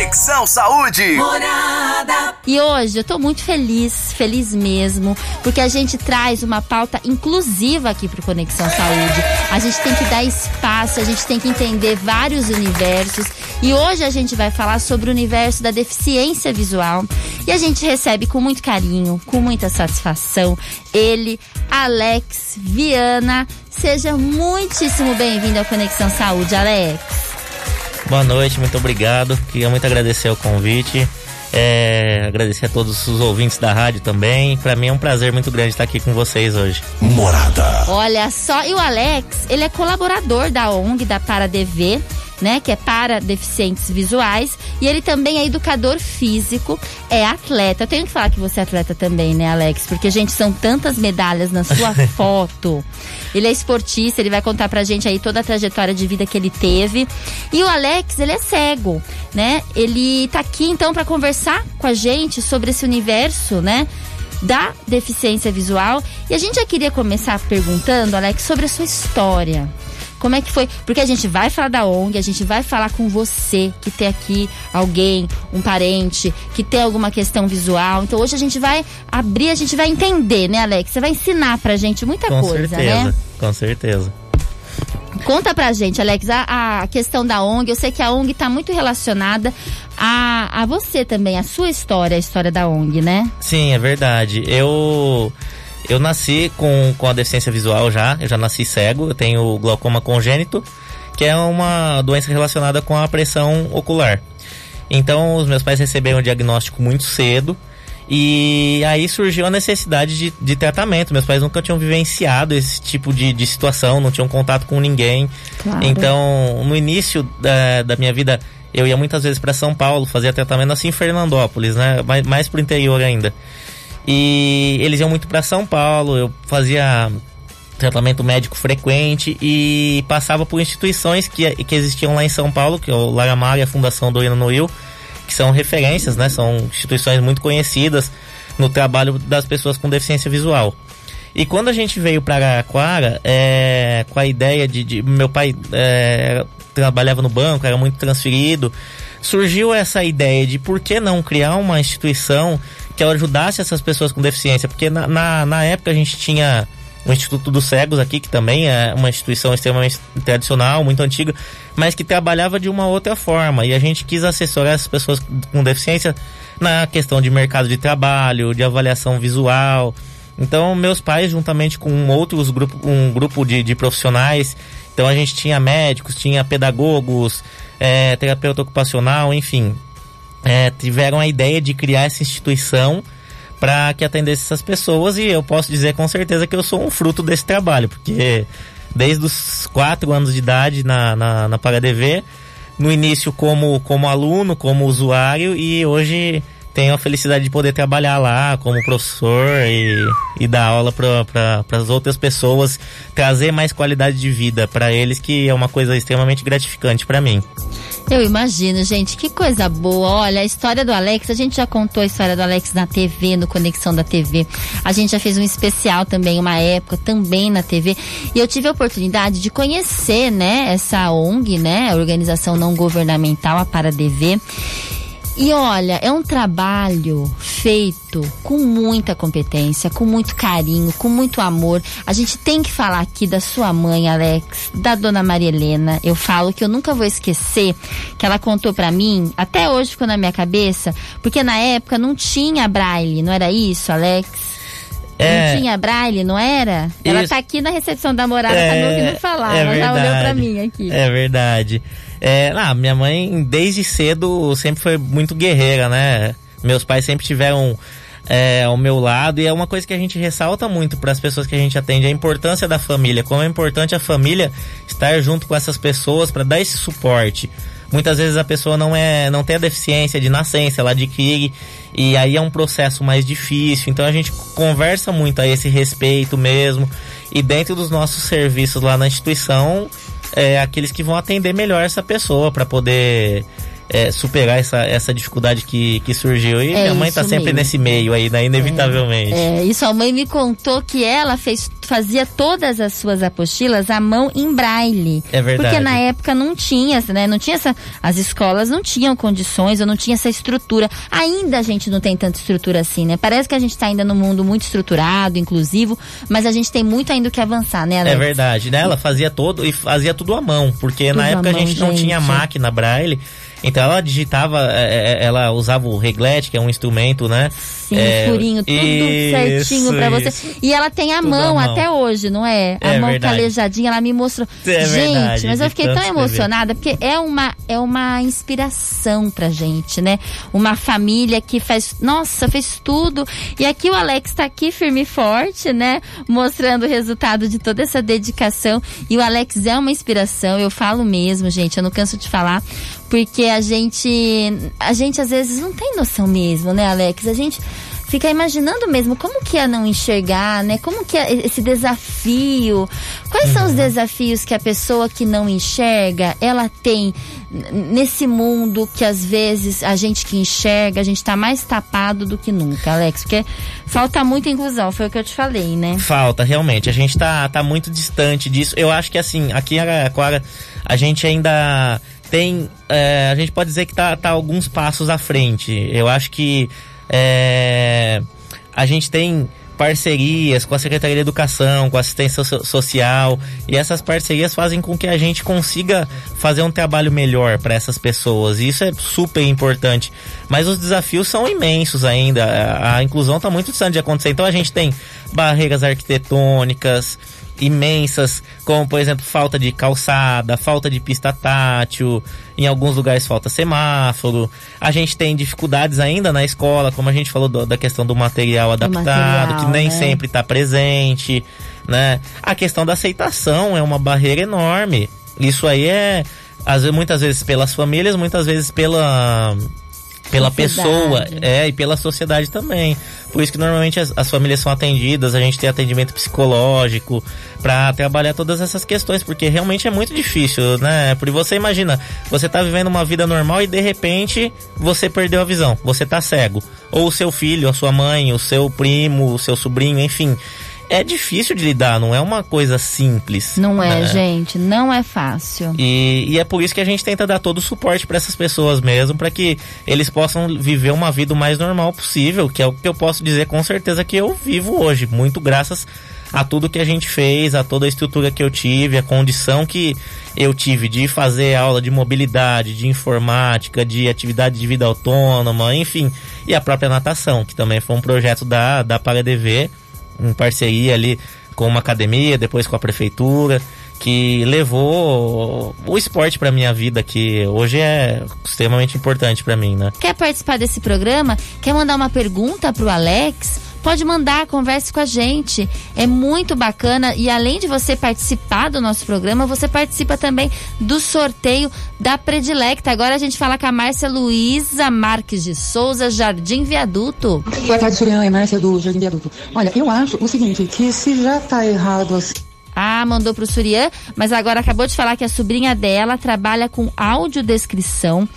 Conexão Saúde. Morada. E hoje eu tô muito feliz, feliz mesmo, porque a gente traz uma pauta inclusiva aqui pro Conexão Saúde. A gente tem que dar espaço, a gente tem que entender vários universos. E hoje a gente vai falar sobre o universo da deficiência visual. E a gente recebe com muito carinho, com muita satisfação, ele, Alex Viana. Seja muitíssimo bem-vindo ao Conexão Saúde, Alex. Boa noite, muito obrigado. Queria muito agradecer o convite. É, agradecer a todos os ouvintes da rádio também. Para mim é um prazer muito grande estar aqui com vocês hoje. Morada. Olha só, e o Alex, ele é colaborador da ONG da ParaDV né, que é para deficientes visuais, e ele também é educador físico, é atleta. Eu tenho que falar que você é atleta também, né, Alex? Porque, gente, são tantas medalhas na sua foto. Ele é esportista, ele vai contar pra gente aí toda a trajetória de vida que ele teve. E o Alex, ele é cego, né? Ele tá aqui então para conversar com a gente sobre esse universo, né? Da deficiência visual. E a gente já queria começar perguntando, Alex, sobre a sua história. Como é que foi? Porque a gente vai falar da ONG, a gente vai falar com você que tem aqui alguém, um parente, que tem alguma questão visual. Então hoje a gente vai abrir, a gente vai entender, né, Alex? Você vai ensinar pra gente muita com coisa, certeza, né? Com certeza. Conta pra gente, Alex, a, a, questão da ONG. Eu sei que a ONG tá muito relacionada a, a você também, a sua história, a história da ONG, né? Sim, é verdade. Eu eu nasci com, com a deficiência visual já, eu já nasci cego, eu tenho glaucoma congênito, que é uma doença relacionada com a pressão ocular. Então, os meus pais receberam o diagnóstico muito cedo e aí surgiu a necessidade de, de tratamento. Meus pais nunca tinham vivenciado esse tipo de, de situação, não tinham contato com ninguém. Claro. Então, no início da, da minha vida, eu ia muitas vezes para São Paulo, fazia tratamento assim em Fernandópolis, né? Mais, mais pro interior ainda. E eles iam muito para São Paulo, eu fazia tratamento médico frequente e passava por instituições que, que existiam lá em São Paulo, que é o Laramar e a Fundação Doriano Noil, que são referências, né? São instituições muito conhecidas no trabalho das pessoas com deficiência visual. E quando a gente veio para Araraquara, é, com a ideia de, de meu pai é, trabalhava no banco, era muito transferido, surgiu essa ideia de por que não criar uma instituição que ajudasse essas pessoas com deficiência, porque na, na, na época a gente tinha o Instituto dos Cegos aqui, que também é uma instituição extremamente tradicional, muito antiga, mas que trabalhava de uma outra forma. E a gente quis assessorar essas pessoas com deficiência na questão de mercado de trabalho, de avaliação visual. Então, meus pais, juntamente com outros grupo, um grupo de, de profissionais, então a gente tinha médicos, tinha pedagogos, é, terapeuta ocupacional, enfim, é, tiveram a ideia de criar essa instituição para que atendesse essas pessoas e eu posso dizer com certeza que eu sou um fruto desse trabalho, porque desde os quatro anos de idade na, na, na no início como, como aluno, como usuário e hoje tenho a felicidade de poder trabalhar lá como professor e, e dar aula para as outras pessoas, trazer mais qualidade de vida para eles, que é uma coisa extremamente gratificante para mim. Eu imagino, gente, que coisa boa. Olha, a história do Alex, a gente já contou a história do Alex na TV, no Conexão da TV. A gente já fez um especial também, uma época, também na TV. E eu tive a oportunidade de conhecer, né, essa ONG, né, a organização não governamental, a ParaDV. E olha, é um trabalho feito com muita competência, com muito carinho, com muito amor. A gente tem que falar aqui da sua mãe, Alex, da dona Maria Helena. Eu falo que eu nunca vou esquecer que ela contou para mim, até hoje ficou na minha cabeça, porque na época não tinha braille, não era isso, Alex? É, não tinha braille, não era? Isso. Ela tá aqui na recepção da morada, é, tá me ouvindo falar. É ela verdade, já olhou pra mim aqui. É verdade. É, ah, minha mãe, desde cedo, sempre foi muito guerreira, né? Meus pais sempre tiveram é, ao meu lado e é uma coisa que a gente ressalta muito para as pessoas que a gente atende a importância da família como é importante a família estar junto com essas pessoas para dar esse suporte muitas vezes a pessoa não é não tem a deficiência de nascença ela adquire e aí é um processo mais difícil então a gente conversa muito a esse respeito mesmo e dentro dos nossos serviços lá na instituição é, aqueles que vão atender melhor essa pessoa para poder é, superar essa, essa dificuldade que, que surgiu. E é minha mãe tá sempre mesmo. nesse meio aí, né? Inevitavelmente. É, é, e sua mãe me contou que ela fez fazia todas as suas apostilas à mão em braille. É verdade. Porque na época não tinha, né? Não tinha essa, as escolas não tinham condições, ou não tinha essa estrutura. Ainda a gente não tem tanta estrutura assim, né? Parece que a gente está ainda num mundo muito estruturado, inclusivo, mas a gente tem muito ainda o que avançar, né, Alex? É verdade, né? Ela fazia todo e fazia tudo à mão, porque Tudo na época a gente não gente. tinha máquina braille. Então ela digitava, é, é, ela usava o reglete, que é um instrumento, né? Sim, É, o furinho, tudo isso, certinho pra você. isso. E ela tem a mão, à mão. até hoje, não é? A É mão verdade. calejadinha, ela me mostrou. É gente, verdade, mas eu fiquei tão emocionada, porque é uma, é uma inspiração pra gente, né? Uma família que faz, nossa, fez tudo. E aqui o Alex tá aqui firme e forte, né? Mostrando o resultado de toda essa dedicação. E o Alex é uma inspiração, eu falo mesmo, gente, eu não canso de falar, porque a gente, a gente às vezes não tem noção mesmo, né, Alex? A gente fica imaginando mesmo como que é não enxergar, né? Como que é esse desafio? Quais são os desafios que a pessoa que não enxerga, ela tem nesse mundo que às vezes a gente que enxerga, a gente tá mais tapado do que nunca, Alex, porque falta muita inclusão, foi o que eu te falei, né? Falta, realmente. A gente tá, tá muito distante disso. Eu acho que assim, aqui em Araraquara, a gente ainda tem. é, a gente pode dizer que tá, tá alguns passos à frente. Eu acho que é, a gente tem parcerias com a Secretaria de Educação, com a assistência so- social, e essas parcerias fazem com que a gente consiga fazer um trabalho melhor para essas pessoas. E isso é super importante. Mas os desafios são imensos ainda. A, a inclusão está muito distante de acontecer. Então a gente tem barreiras arquitetônicas imensas, como por exemplo falta de calçada, falta de pista tátil, em alguns lugares falta semáforo. A gente tem dificuldades ainda na escola, como a gente falou do- da questão do material adaptado, material, que nem né? sempre está presente, né? A questão da aceitação é uma barreira enorme. Isso aí é às vezes, muitas vezes pelas famílias, muitas vezes pela pela pessoa Sociedade. é e pela sociedade também. Por isso que normalmente as, as famílias são atendidas a gente tem atendimento psicológico para trabalhar todas essas questões porque realmente é muito difícil né? Porque você imagina você tá vivendo uma vida normal e de repente você perdeu a visão você tá cego. Ou o seu filho a sua mãe o seu primo o seu sobrinho enfim é difícil de lidar não é uma coisa simples Não é, né? gente, não é fácil. E, e é por isso que a gente tenta dar todo o suporte para essas pessoas mesmo, para que eles possam viver uma vida o mais normal possível, que é o que eu posso dizer com certeza que eu vivo hoje, muito graças a tudo que a gente fez, a toda a estrutura que eu tive, a condição que eu tive de fazer aula de mobilidade, de informática, de atividade de vida autônoma, enfim, e a própria natação, que também foi um projeto da, da ParaDV, em parceria ali com uma academia, depois com a prefeitura, que levou o esporte para minha vida, que hoje é extremamente importante para mim, né? Quer participar desse programa? Quer mandar uma pergunta pro Alex? Pode mandar, converse com a gente. É muito bacana e além de você participar do nosso programa, você participa também do sorteio da Predilecta. Agora a gente fala com a Márcia Luísa Marques de Souza, Jardim Viaduto. Boa tarde, Surian, é Márcia do Jardim Viaduto. Olha, eu acho o seguinte, que se já tá errado assim, Ah, mandou pro Surian, mas agora acabou de falar que a sobrinha dela trabalha com audiodescrição.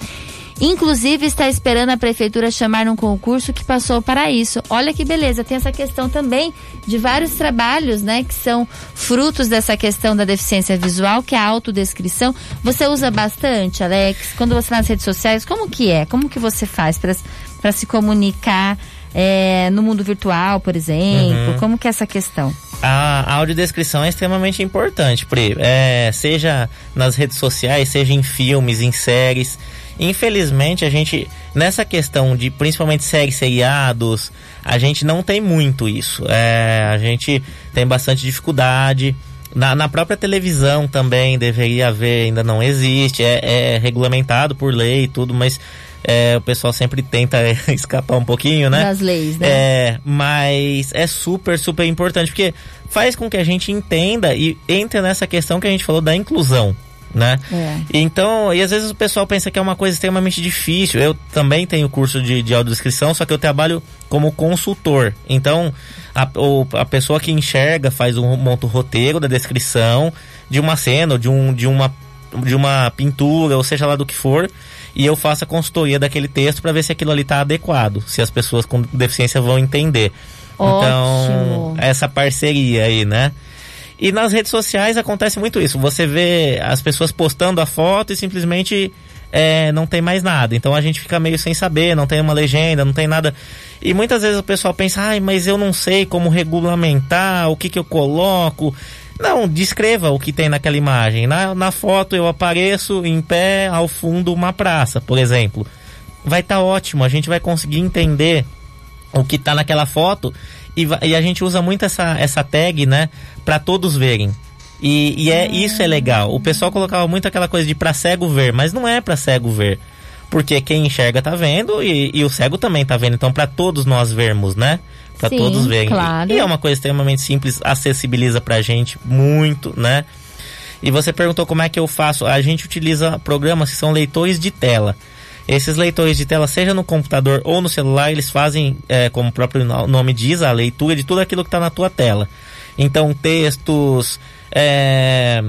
Inclusive está esperando a prefeitura chamar um concurso que passou para isso. Olha que beleza, tem essa questão também de vários trabalhos, né, que são frutos dessa questão da deficiência visual, que é a autodescrição. Você usa bastante, Alex? Quando você tá nas redes sociais, como que é? Como que você faz para se comunicar é, no mundo virtual, por exemplo? Como que é essa questão? A audiodescrição é extremamente importante, Pri. É, seja nas redes sociais, seja em filmes, em séries. Infelizmente, a gente, nessa questão de principalmente séries seriados, a gente não tem muito isso. É, a gente tem bastante dificuldade. Na, na própria televisão também deveria haver, ainda não existe. É, é regulamentado por lei e tudo, mas é, o pessoal sempre tenta escapar um pouquinho, né? Das leis, né? É, mas é super, super importante, porque faz com que a gente entenda e entre nessa questão que a gente falou da inclusão, né? É. Então, e às vezes o pessoal pensa que é uma coisa extremamente difícil. Eu também tenho curso de, de audiodescrição, só que eu trabalho como consultor. Então, a, o- a pessoa que enxerga faz um monta o roteiro da descrição de uma cena, ou de, um, de, uma, de uma pintura, ou seja lá do que for, e eu faço a consultoria daquele texto para ver se aquilo ali está adequado, se as pessoas com deficiência vão entender. Ótimo. Então, essa parceria aí, né? E nas redes sociais acontece muito isso. Você vê as pessoas postando a foto e simplesmente é, não tem mais nada. Então a gente fica meio sem saber, não tem uma legenda, não tem nada. E muitas vezes o pessoal pensa, ai, mas eu não sei como regulamentar, o que, que eu coloco. Não, descreva o que tem naquela imagem. Na, na foto eu apareço em pé ao fundo uma praça, por exemplo. Vai estar tá ótimo, a gente vai conseguir entender o que está naquela foto e, e, a gente usa muito essa, essa tag, né, para todos verem. E, e é isso é legal. O pessoal colocava muito aquela coisa de para cego ver, mas não é para cego ver. Porque quem enxerga tá vendo e, e o cego também tá vendo. Então, para todos nós vermos, né? Para todos verem. Claro. E, e é uma coisa extremamente simples, acessibiliza pra gente muito, né? E você perguntou como é que eu faço. A gente utiliza programas que são leitores de tela. Esses leitores de tela, seja no computador ou no celular, eles fazem, é, como o próprio nome diz, a leitura de tudo aquilo que está na tua tela. Então, textos, é,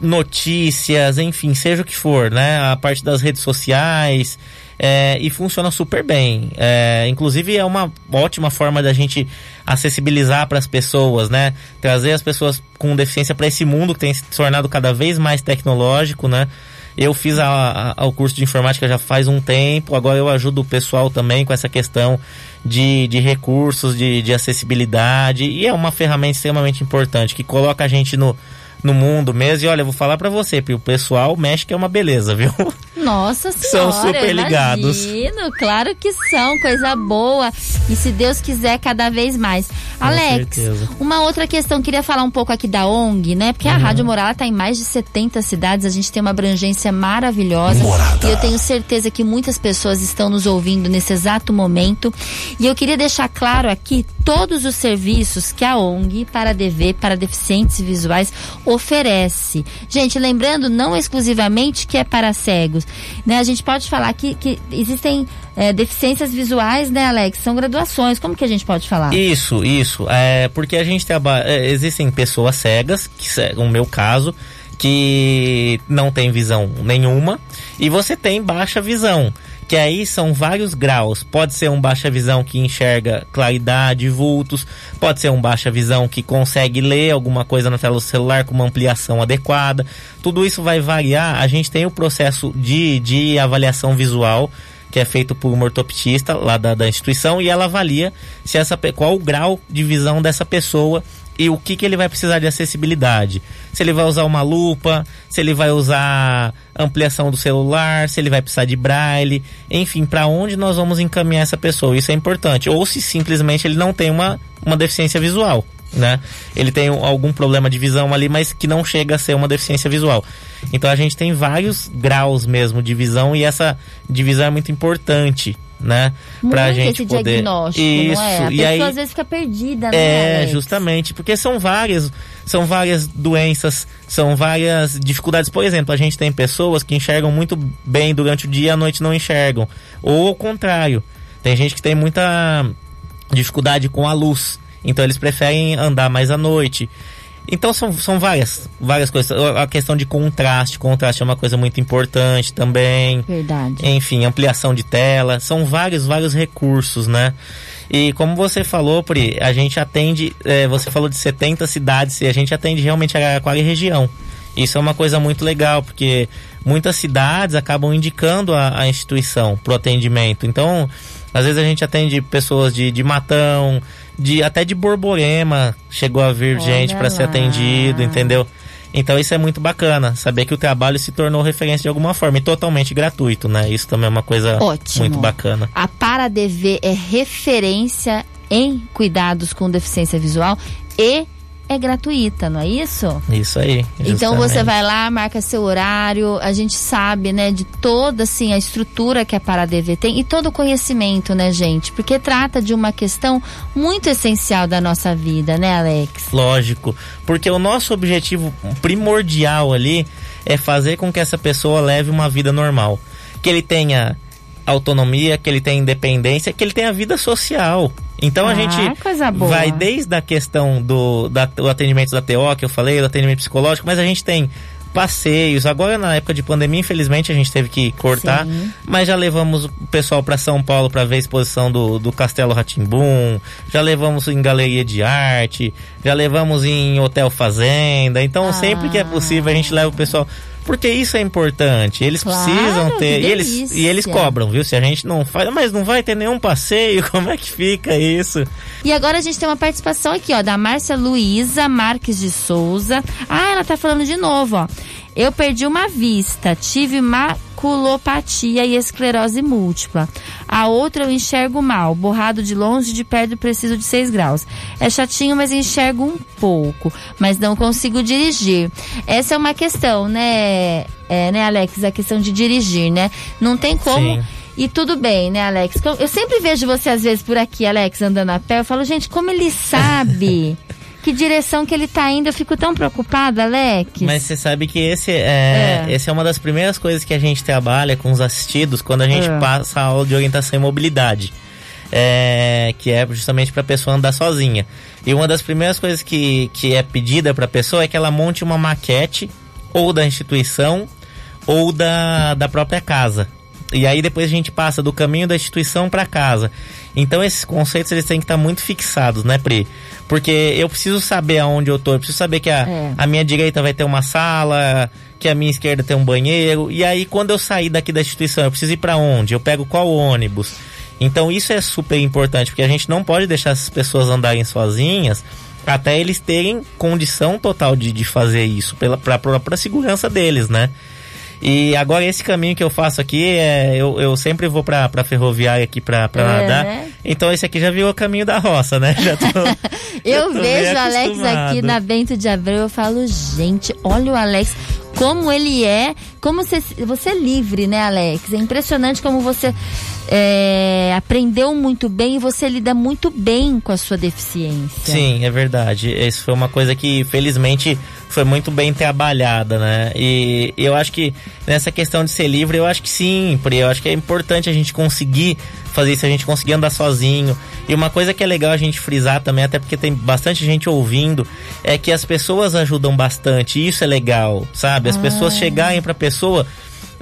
notícias, enfim, seja o que for, né? A parte das redes sociais. É, e funciona super bem. É, inclusive é uma ótima forma da gente acessibilizar para as pessoas, né? Trazer as pessoas com deficiência para esse mundo que tem se tornado cada vez mais tecnológico, né? Eu fiz a, a, o curso de informática já faz um tempo, agora eu ajudo o pessoal também com essa questão de, de recursos, de, de acessibilidade, e é uma ferramenta extremamente importante que coloca a gente no, no mundo mesmo. E olha, eu vou falar para você, o pessoal mexe que é uma beleza, viu? Nossa senhora, são super ligados. Imagino, claro que são, coisa boa. E se Deus quiser, cada vez mais. Com Alex, certeza. uma outra questão, queria falar um pouco aqui da ONG, né? Porque a Uhum. Rádio Moral está em mais de 70 cidades, a gente tem uma abrangência maravilhosa. Morada. E eu tenho certeza que muitas pessoas estão nos ouvindo nesse exato momento. E eu queria deixar claro aqui todos os serviços que a ONG para DV, para deficientes visuais, oferece. Gente, lembrando, não exclusivamente que é para cegos. Né? A gente pode falar que, que existem é, deficiências visuais, né, Alex? São graduações. Como que a gente pode falar? Isso, isso. É, porque a gente trabalha. é, existem pessoas cegas, que se- no meu caso, que não tem visão nenhuma, e você tem baixa visão. Que aí são vários graus. Pode ser um baixa visão que enxerga claridade, vultos. Pode ser um baixa visão que consegue ler alguma coisa na tela do celular com uma ampliação adequada. Tudo isso vai variar. A gente tem o processo de, de avaliação visual que é feito por uma ortoptista lá da, da instituição e ela avalia se essa qual o grau de visão dessa pessoa e o que, que ele vai precisar de acessibilidade. Se ele vai usar uma lupa, se ele vai usar ampliação do celular, se ele vai precisar de braille, enfim, para onde nós vamos encaminhar essa pessoa. Isso é importante. Ou se simplesmente ele não tem uma, uma deficiência visual. Né? Ele tem um- algum problema de visão ali, mas que não chega a ser uma deficiência visual. Então a gente tem vários graus mesmo de visão e essa divisão é muito importante, né? Pra Muito gente esse poder diagnóstico, isso não é? A e pessoa aí às vezes fica perdida, né? é, Alex? justamente, porque são várias, são várias doenças, são várias dificuldades. Por exemplo, a gente tem pessoas que enxergam muito bem durante o dia e à noite não enxergam. Ou ao contrário, tem gente que tem muita dificuldade com a luz. Então eles preferem andar mais à noite. Então são, são várias, várias coisas. A questão de contraste, contraste é uma coisa muito importante também. Verdade. Enfim, ampliação de tela, são vários, vários recursos, né? E como você falou, Pri, a gente atende, eh, você falou de 70 cidades e a gente atende realmente a Araraquara e região. Isso é uma coisa muito legal, porque muitas cidades acabam indicando a, a instituição para o atendimento. Então, às vezes a gente atende pessoas de, de Matão, de até de Borborema, chegou a vir Olha gente para ser atendido, entendeu? Então isso é muito bacana, saber que o trabalho se tornou referência de alguma forma e totalmente gratuito, né? Isso também é uma coisa Ótimo. muito bacana. A ParaDV é referência em cuidados com deficiência visual e é gratuita, não é isso? Isso aí. Então você justamente. vai lá, marca seu horário, a gente sabe, né, de toda assim a estrutura que a ParaDV tem e todo o conhecimento, né, gente? Porque trata de uma questão muito essencial da nossa vida, né, Alex? Lógico, porque o nosso objetivo primordial ali é fazer com que essa pessoa leve uma vida normal, que ele tenha autonomia, que ele tenha independência, que ele tenha vida social. Então a Ah, gente coisa boa. vai desde a questão do, da, do atendimento da TO que eu falei, do atendimento psicológico, mas a gente tem passeios. Agora, na época de pandemia, infelizmente, a gente teve que cortar, Sim. mas já levamos o pessoal para São Paulo para ver a exposição do, do Castelo Ratimbum, já levamos em galeria de arte, já levamos em hotel fazenda. Então, Ah. sempre que é possível, a gente leva o pessoal. Porque isso é importante. Eles Claro, precisam ter. E eles, e eles cobram, viu? Se a gente não faz. Mas não vai ter nenhum passeio, como é que fica isso? E agora a gente tem uma participação aqui, ó, da Márcia Luísa Marques de Souza. Ah, ela tá falando de novo, ó. Eu perdi uma vista, tive maculopatia e esclerose múltipla. A outra eu enxergo mal, borrado de longe, de perto preciso de 6 graus. É chatinho, mas enxergo um pouco, mas não consigo dirigir. Essa é uma questão, né, é, né, Alex? A questão de dirigir, né? Não tem como. Sim. E tudo bem, né, Alex? Eu- Eu sempre vejo você, às vezes, por aqui, Alex, andando a pé. Eu falo, gente, como ele sabe que direção que ele tá indo? Eu fico tão preocupada, Alex. Mas você sabe que esse é, É. esse é uma das primeiras coisas que a gente trabalha com os assistidos quando a gente É. passa a aula de orientação e mobilidade. É, que é justamente para a pessoa andar sozinha. E uma das primeiras coisas que, que é pedida para a pessoa é que ela monte uma maquete ou da instituição ou da, da própria casa. E aí depois a gente passa do caminho da instituição para casa. Então esses conceitos eles têm que estar muito fixados, né, Pri? Porque eu preciso saber aonde eu tô, eu preciso saber que a, É. a minha direita vai ter uma sala, que a minha esquerda tem um banheiro. E aí quando eu sair daqui da instituição, eu preciso ir para onde? Eu pego qual ônibus? Então isso é super importante, porque a gente não pode deixar essas pessoas andarem sozinhas até eles terem condição total de, de fazer isso, pela pra própria segurança deles, né? E agora esse caminho que eu faço aqui, é, eu, eu sempre vou pra, pra ferroviária aqui pra, pra É, nadar. né? Então esse aqui já virou o caminho da roça, né? Tô, Eu vejo o Alex aqui na Bento de Abreu, eu falo, gente, olha o Alex, como ele é, como você, você é livre, né, Alex? É impressionante como você é, aprendeu muito bem e você lida muito bem com a sua deficiência. Sim, é verdade. Isso foi uma coisa que, felizmente, foi muito bem trabalhada, né? E eu acho que nessa questão de ser livre, eu acho que sim, Pri. Eu acho que é importante a gente conseguir fazer isso, a gente conseguir andar sozinho. E uma coisa que é legal a gente frisar também, até porque tem bastante gente ouvindo, é que as pessoas ajudam bastante. E isso é legal, sabe? As pessoas chegarem pra pessoa.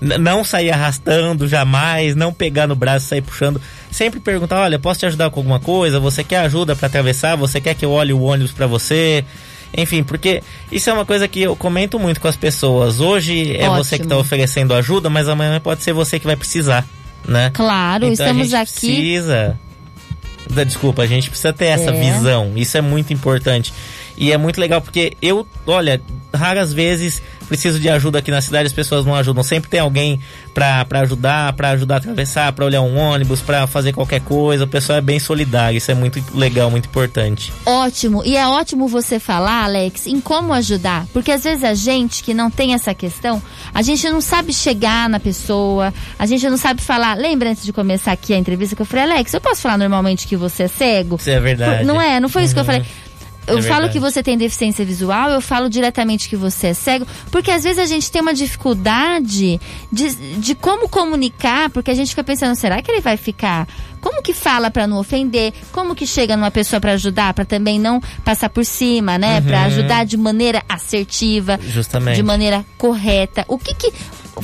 Não sair arrastando jamais, não pegar no braço e sair puxando. Sempre perguntar: olha, posso te ajudar com alguma coisa? Você quer ajuda para atravessar? Você quer que eu olhe o ônibus para você? Enfim, porque isso é uma coisa que eu comento muito com as pessoas. Hoje é você que Ótimo. está oferecendo ajuda, mas amanhã pode ser você que vai precisar, né? Claro, Então, estamos a gente aqui. Precisa. Desculpa, a gente precisa ter essa É. visão. Isso é muito importante. E é muito legal porque eu, olha, raras vezes preciso de ajuda aqui na cidade, as pessoas não ajudam. Sempre tem alguém pra ajudar, pra ajudar a atravessar, pra olhar um ônibus, pra fazer qualquer coisa. O pessoal é bem solidário. Isso é muito legal, muito importante. Ótimo. E é ótimo você falar, Alex, em como ajudar. Porque às vezes a gente que não tem essa questão, a gente não sabe chegar na pessoa, a gente não sabe falar. Lembra antes de começar aqui a entrevista que eu falei, Alex, eu posso falar normalmente que você é cego? Isso é verdade. Não é? Não foi isso que eu Uhum. falei. Eu É falo que você tem deficiência visual, eu falo diretamente que você é cego, porque às vezes a gente tem uma dificuldade de, de como comunicar, porque a gente fica pensando, será que ele vai ficar? Como que fala pra não ofender? Como que chega numa pessoa pra ajudar, pra também não passar por cima, né? Pra Uhum. ajudar de maneira assertiva, Justamente. de maneira correta. O que que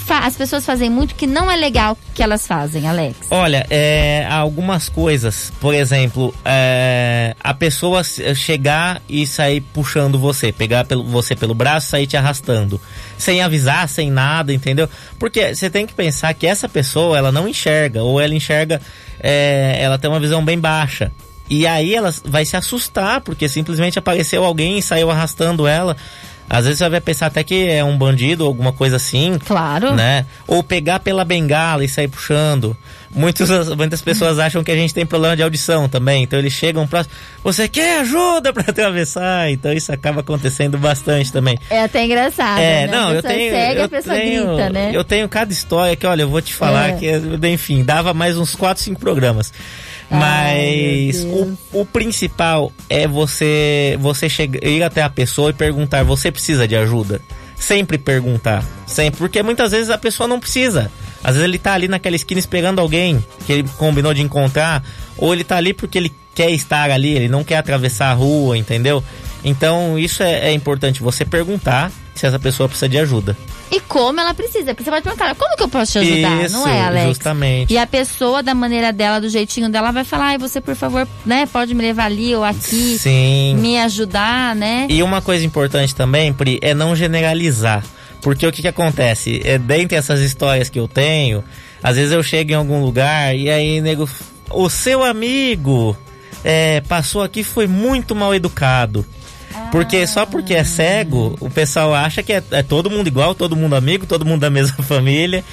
as pessoas fazem muito que não é legal que elas fazem, Alex? Olha, é, algumas coisas, por exemplo, é, a pessoa se- chegar e sair puxando você, pegar pelo, você pelo braço e sair te arrastando, sem avisar, sem nada, entendeu? Porque você tem que pensar que essa pessoa, ela não enxerga, ou ela enxerga, é, ela tem uma visão bem baixa. E aí ela vai se assustar, porque simplesmente apareceu alguém e saiu arrastando ela. Às vezes você vai pensar até que é um bandido ou alguma coisa assim Claro. né? Ou pegar pela bengala e sair puxando. Muitos, muitas pessoas acham que a gente tem problema de audição também, então eles chegam próximo. Você quer ajuda para atravessar? Então isso acaba acontecendo bastante também. É até engraçado. É, né? não, eu tenho. Segue, eu a pessoa tenho, grita, né? Eu tenho cada história que, olha, eu vou te falar É. que, enfim, dava mais uns 4, 5 programas. Ai, Mas meu o, o principal é você você chegar, ir até a pessoa e perguntar: você precisa de ajuda? Sempre perguntar. Sempre. Porque muitas vezes a pessoa não precisa. Às vezes ele tá ali naquela esquina esperando alguém que ele combinou de encontrar. Ou ele tá ali porque ele quer estar ali, ele não quer atravessar a rua, entendeu? Então isso é, é importante você perguntar. se essa pessoa precisa de ajuda. E como ela precisa. Porque você vai perguntar, como que eu posso te ajudar? Isso, não é, Alex? justamente. E a pessoa, da maneira dela, do jeitinho dela, vai falar, ai, você, por favor, né, pode me levar ali ou aqui, Sim. me ajudar, né? E uma coisa importante também, Pri, é não generalizar. Porque o que, que acontece? É, dentre essas histórias que eu tenho, às vezes eu chego em algum lugar e aí, nego, o seu amigo é, passou aqui e foi muito mal educado. Porque só porque é cego, o pessoal acha que é, é todo mundo igual, todo mundo amigo, todo mundo da mesma família.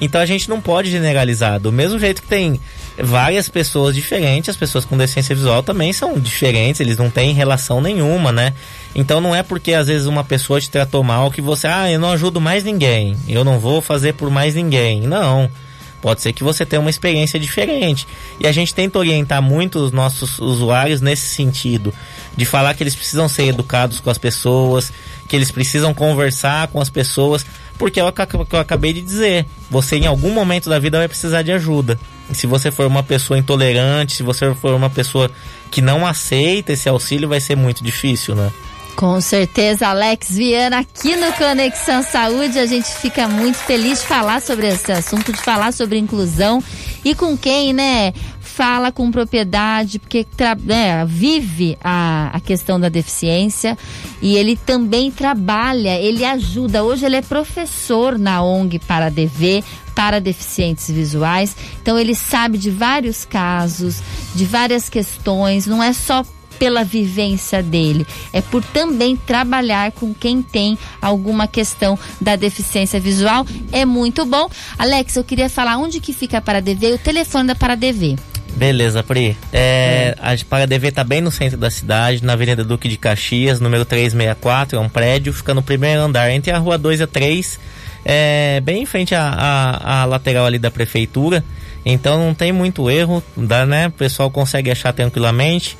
Então a gente não pode generalizar. Do mesmo jeito que tem várias pessoas diferentes, as pessoas com deficiência visual também são diferentes, eles não têm relação nenhuma, né? Então não é porque às vezes uma pessoa te tratou mal que você, ah, eu não ajudo mais ninguém, eu não vou fazer por mais ninguém. Não. Pode ser que você tenha uma experiência diferente. E a gente tenta orientar muito os nossos usuários nesse sentido. De falar que eles precisam ser educados com as pessoas, que eles precisam conversar com as pessoas. Porque é o que eu acabei de dizer. Você em algum momento da vida vai precisar de ajuda. E se você for uma pessoa intolerante, se você for uma pessoa que não aceita esse auxílio, vai ser muito difícil, né? Com certeza, Alex Viana, aqui no Conexão Saúde, a gente fica muito feliz de falar sobre esse assunto, de falar sobre inclusão e com quem, né, fala com propriedade, porque né, vive a, a questão da deficiência e ele também trabalha, ele ajuda. Hoje ele é professor na ONG para DV, para deficientes visuais. Então ele sabe de vários casos, de várias questões, não é só pela vivência dele, é por também trabalhar com quem tem alguma questão da deficiência visual. É muito bom. Alex, eu queria falar onde que fica a Paradv, o telefone da Paradv. Beleza, Pri. É, A Paradv tá bem no centro da cidade, na Avenida Duque de Caxias, número 364, é um prédio, fica no primeiro andar, entre a rua 2 e a 3, é, bem em frente à, à, à lateral ali da prefeitura. Então não tem muito erro, dá, né? O pessoal consegue achar tranquilamente.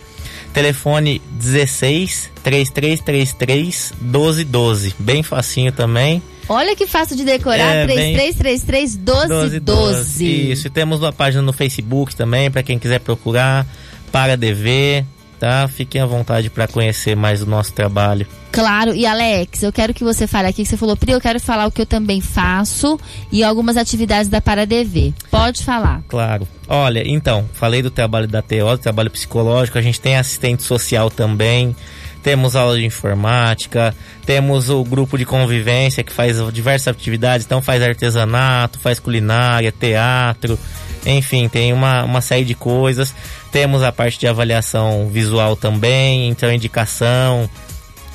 Telefone 16 3333 1212. Bem facinho também. Olha que fácil de decorar, É, bem- 3333 1212. Isso, e temos uma página no Facebook também, para quem quiser procurar, para DV, tá? Fiquem à vontade para conhecer mais o nosso trabalho. Claro, e Alex, eu quero que você fale aqui que você falou, Pri, eu quero falar o que eu também faço e algumas atividades da Paradv. Pode falar. Claro. Olha, então, falei do trabalho da TO, do trabalho psicológico, a gente tem assistente social também, temos aula de informática, temos o grupo de convivência que faz diversas atividades, então faz artesanato, faz culinária, teatro, enfim, tem uma, uma série de coisas. Temos a parte de avaliação visual também, então indicação,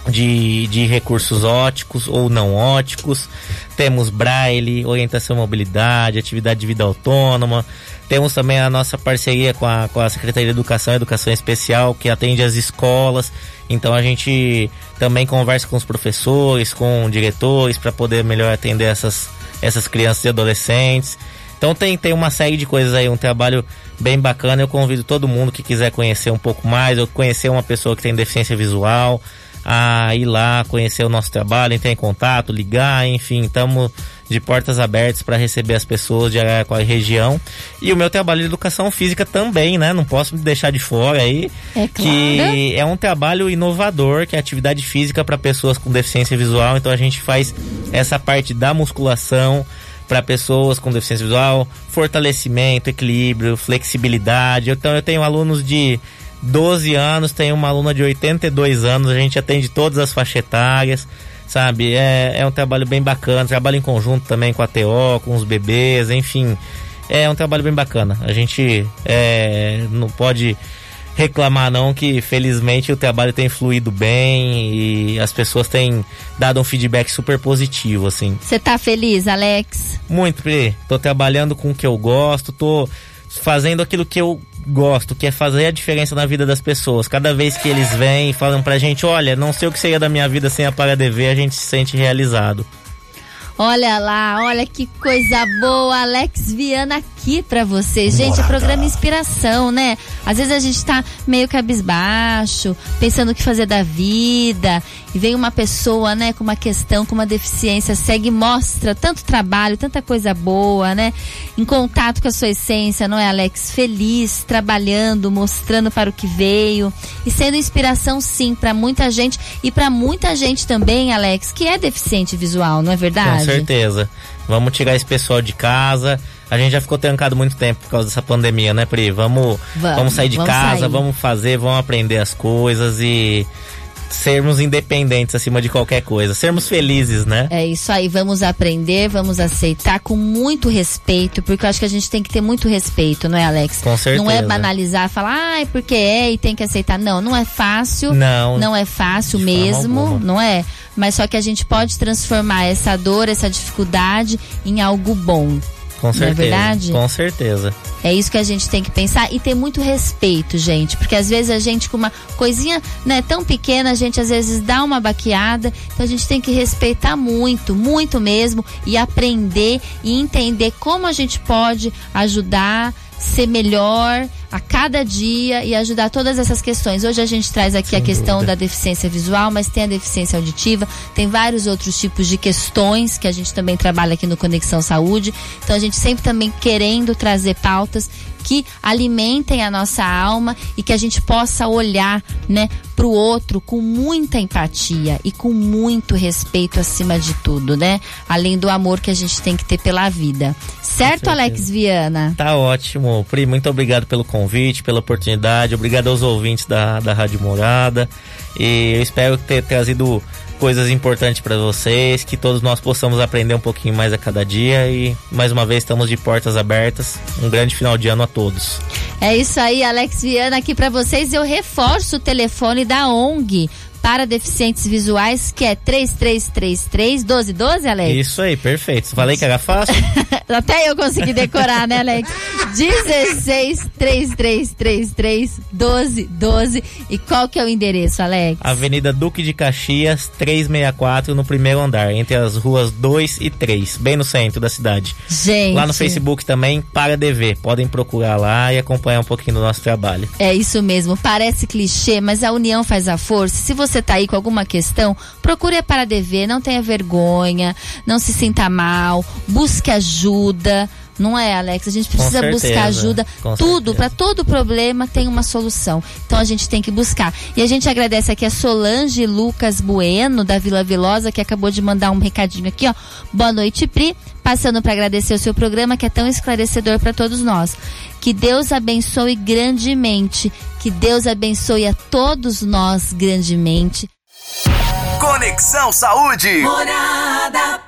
de, de recursos óticos ou não óticos. Temos braille, orientação à mobilidade, atividade de vida autônoma. Temos também a nossa parceria com a, com a Secretaria de Educação Educação Especial, que atende as escolas. Então a gente também conversa com os professores, com diretores, para poder melhor atender essas, essas crianças e adolescentes. Então tem, tem uma série de coisas aí, um trabalho bem bacana. Eu convido todo mundo que quiser conhecer um pouco mais, ou conhecer uma pessoa que tem deficiência visual, a ir lá conhecer o nosso trabalho, entrar em contato, ligar, enfim, estamos de portas abertas para receber as pessoas de Araraquara e região. E o meu trabalho de educação física também, né? Não posso deixar de fora aí. É Que é um trabalho inovador, que é atividade física para pessoas com deficiência visual. Então a gente faz essa parte da musculação para pessoas com deficiência visual, fortalecimento, equilíbrio, flexibilidade. Então eu tenho alunos de 12 anos, tenho uma aluna de 82 anos, a gente atende todas as faixas etárias, sabe? É, é um trabalho bem bacana, trabalho em conjunto também com a TO, com os bebês, enfim. É um trabalho bem bacana. A gente é, não pode reclamar não que felizmente o trabalho tem fluído bem e as pessoas têm dado um feedback super positivo assim. Você tá feliz, Alex? Muito, Pri. Tô trabalhando com o que eu gosto, tô fazendo aquilo que eu gosto, que é fazer a diferença na vida das pessoas. Cada vez que eles vêm e falam pra gente, olha, não sei o que seria da minha vida sem a Paradv, a gente se sente realizado. Olha lá, olha que coisa boa, Alex Viana aqui pra vocês. Gente, é programa Inspiração, né? Às vezes a gente tá meio cabisbaixo, pensando o que fazer da vida, e vem uma pessoa, né, com uma questão, com uma deficiência, segue e mostra tanto trabalho, tanta coisa boa, né? Em contato com a sua essência, não é, Alex? Feliz, trabalhando, mostrando para o que veio e sendo inspiração, sim, para muita gente e para muita gente também, Alex, que é deficiente visual, não é verdade? Com certeza. Vamos tirar esse pessoal de casa. A gente já ficou trancado muito tempo por causa dessa pandemia, né, Pri? Vamos, vamos, vamos sair de vamos casa, sair. vamos fazer, vamos aprender as coisas e sermos independentes acima de qualquer coisa, sermos felizes, né? É isso aí, vamos aprender, vamos aceitar com muito respeito, porque eu acho que a gente tem que ter muito respeito, não é, Alex? Com certeza. Não é banalizar, falar, ai, ah, porque é e tem que aceitar. Não, não é fácil. Não. Não é fácil mesmo, não é? Mas só que a gente pode transformar essa dor, essa dificuldade em algo bom. Com certeza. Não é verdade? Com certeza. É isso que a gente tem que pensar e ter muito respeito, gente, porque às vezes a gente com uma coisinha, né, tão pequena, a gente às vezes dá uma baqueada, então a gente tem que respeitar muito, muito mesmo e aprender e entender como a gente pode ajudar ser melhor a cada dia e ajudar todas essas questões. Hoje a gente traz aqui Sem a questão dúvida. da deficiência visual, mas tem a deficiência auditiva, tem vários outros tipos de questões que a gente também trabalha aqui no Conexão Saúde. Então a gente sempre também querendo trazer pautas que alimentem a nossa alma e que a gente possa olhar, né, para o outro com muita empatia e com muito respeito acima de tudo, né? Além do amor que a gente tem que ter pela vida. Certo, Alex Viana? Tá ótimo. Pri, muito obrigado pelo convite, pela oportunidade. Obrigado aos ouvintes da, da Rádio Morada. E eu espero ter trazido coisas importantes para vocês, que todos nós possamos aprender um pouquinho mais a cada dia e mais uma vez estamos de portas abertas. Um grande final de ano a todos. É isso aí, Alex Viana aqui para vocês. Eu reforço o telefone da ONG para deficientes visuais, que é 3333 1212, Alex? Isso aí, perfeito. Falei que era fácil? Até eu consegui decorar, né, Alex? 16 3333 1212. E qual que é o endereço, Alex? Avenida Duque de Caxias, 364, no primeiro andar, entre as ruas 2 e 3, bem no centro da cidade. Gente. Lá no Facebook também, para DV. Podem procurar lá e acompanhar um pouquinho do nosso trabalho. É isso mesmo. Parece clichê, mas a união faz a força. Se você você está aí com alguma questão, procure a Paradever, não tenha vergonha, não se sinta mal, busque ajuda. Não é, Alex? A gente precisa buscar ajuda. Tudo, para todo problema tem uma solução. Então a gente tem que buscar. E a gente agradece aqui a Solange Lucas Bueno, da Vila Vilosa, que acabou de mandar um recadinho aqui, ó. Boa noite, Pri. Passando para agradecer o seu programa, que é tão esclarecedor para todos nós. Que Deus abençoe grandemente. Que Deus abençoe a todos nós grandemente. Conexão Saúde. Morada.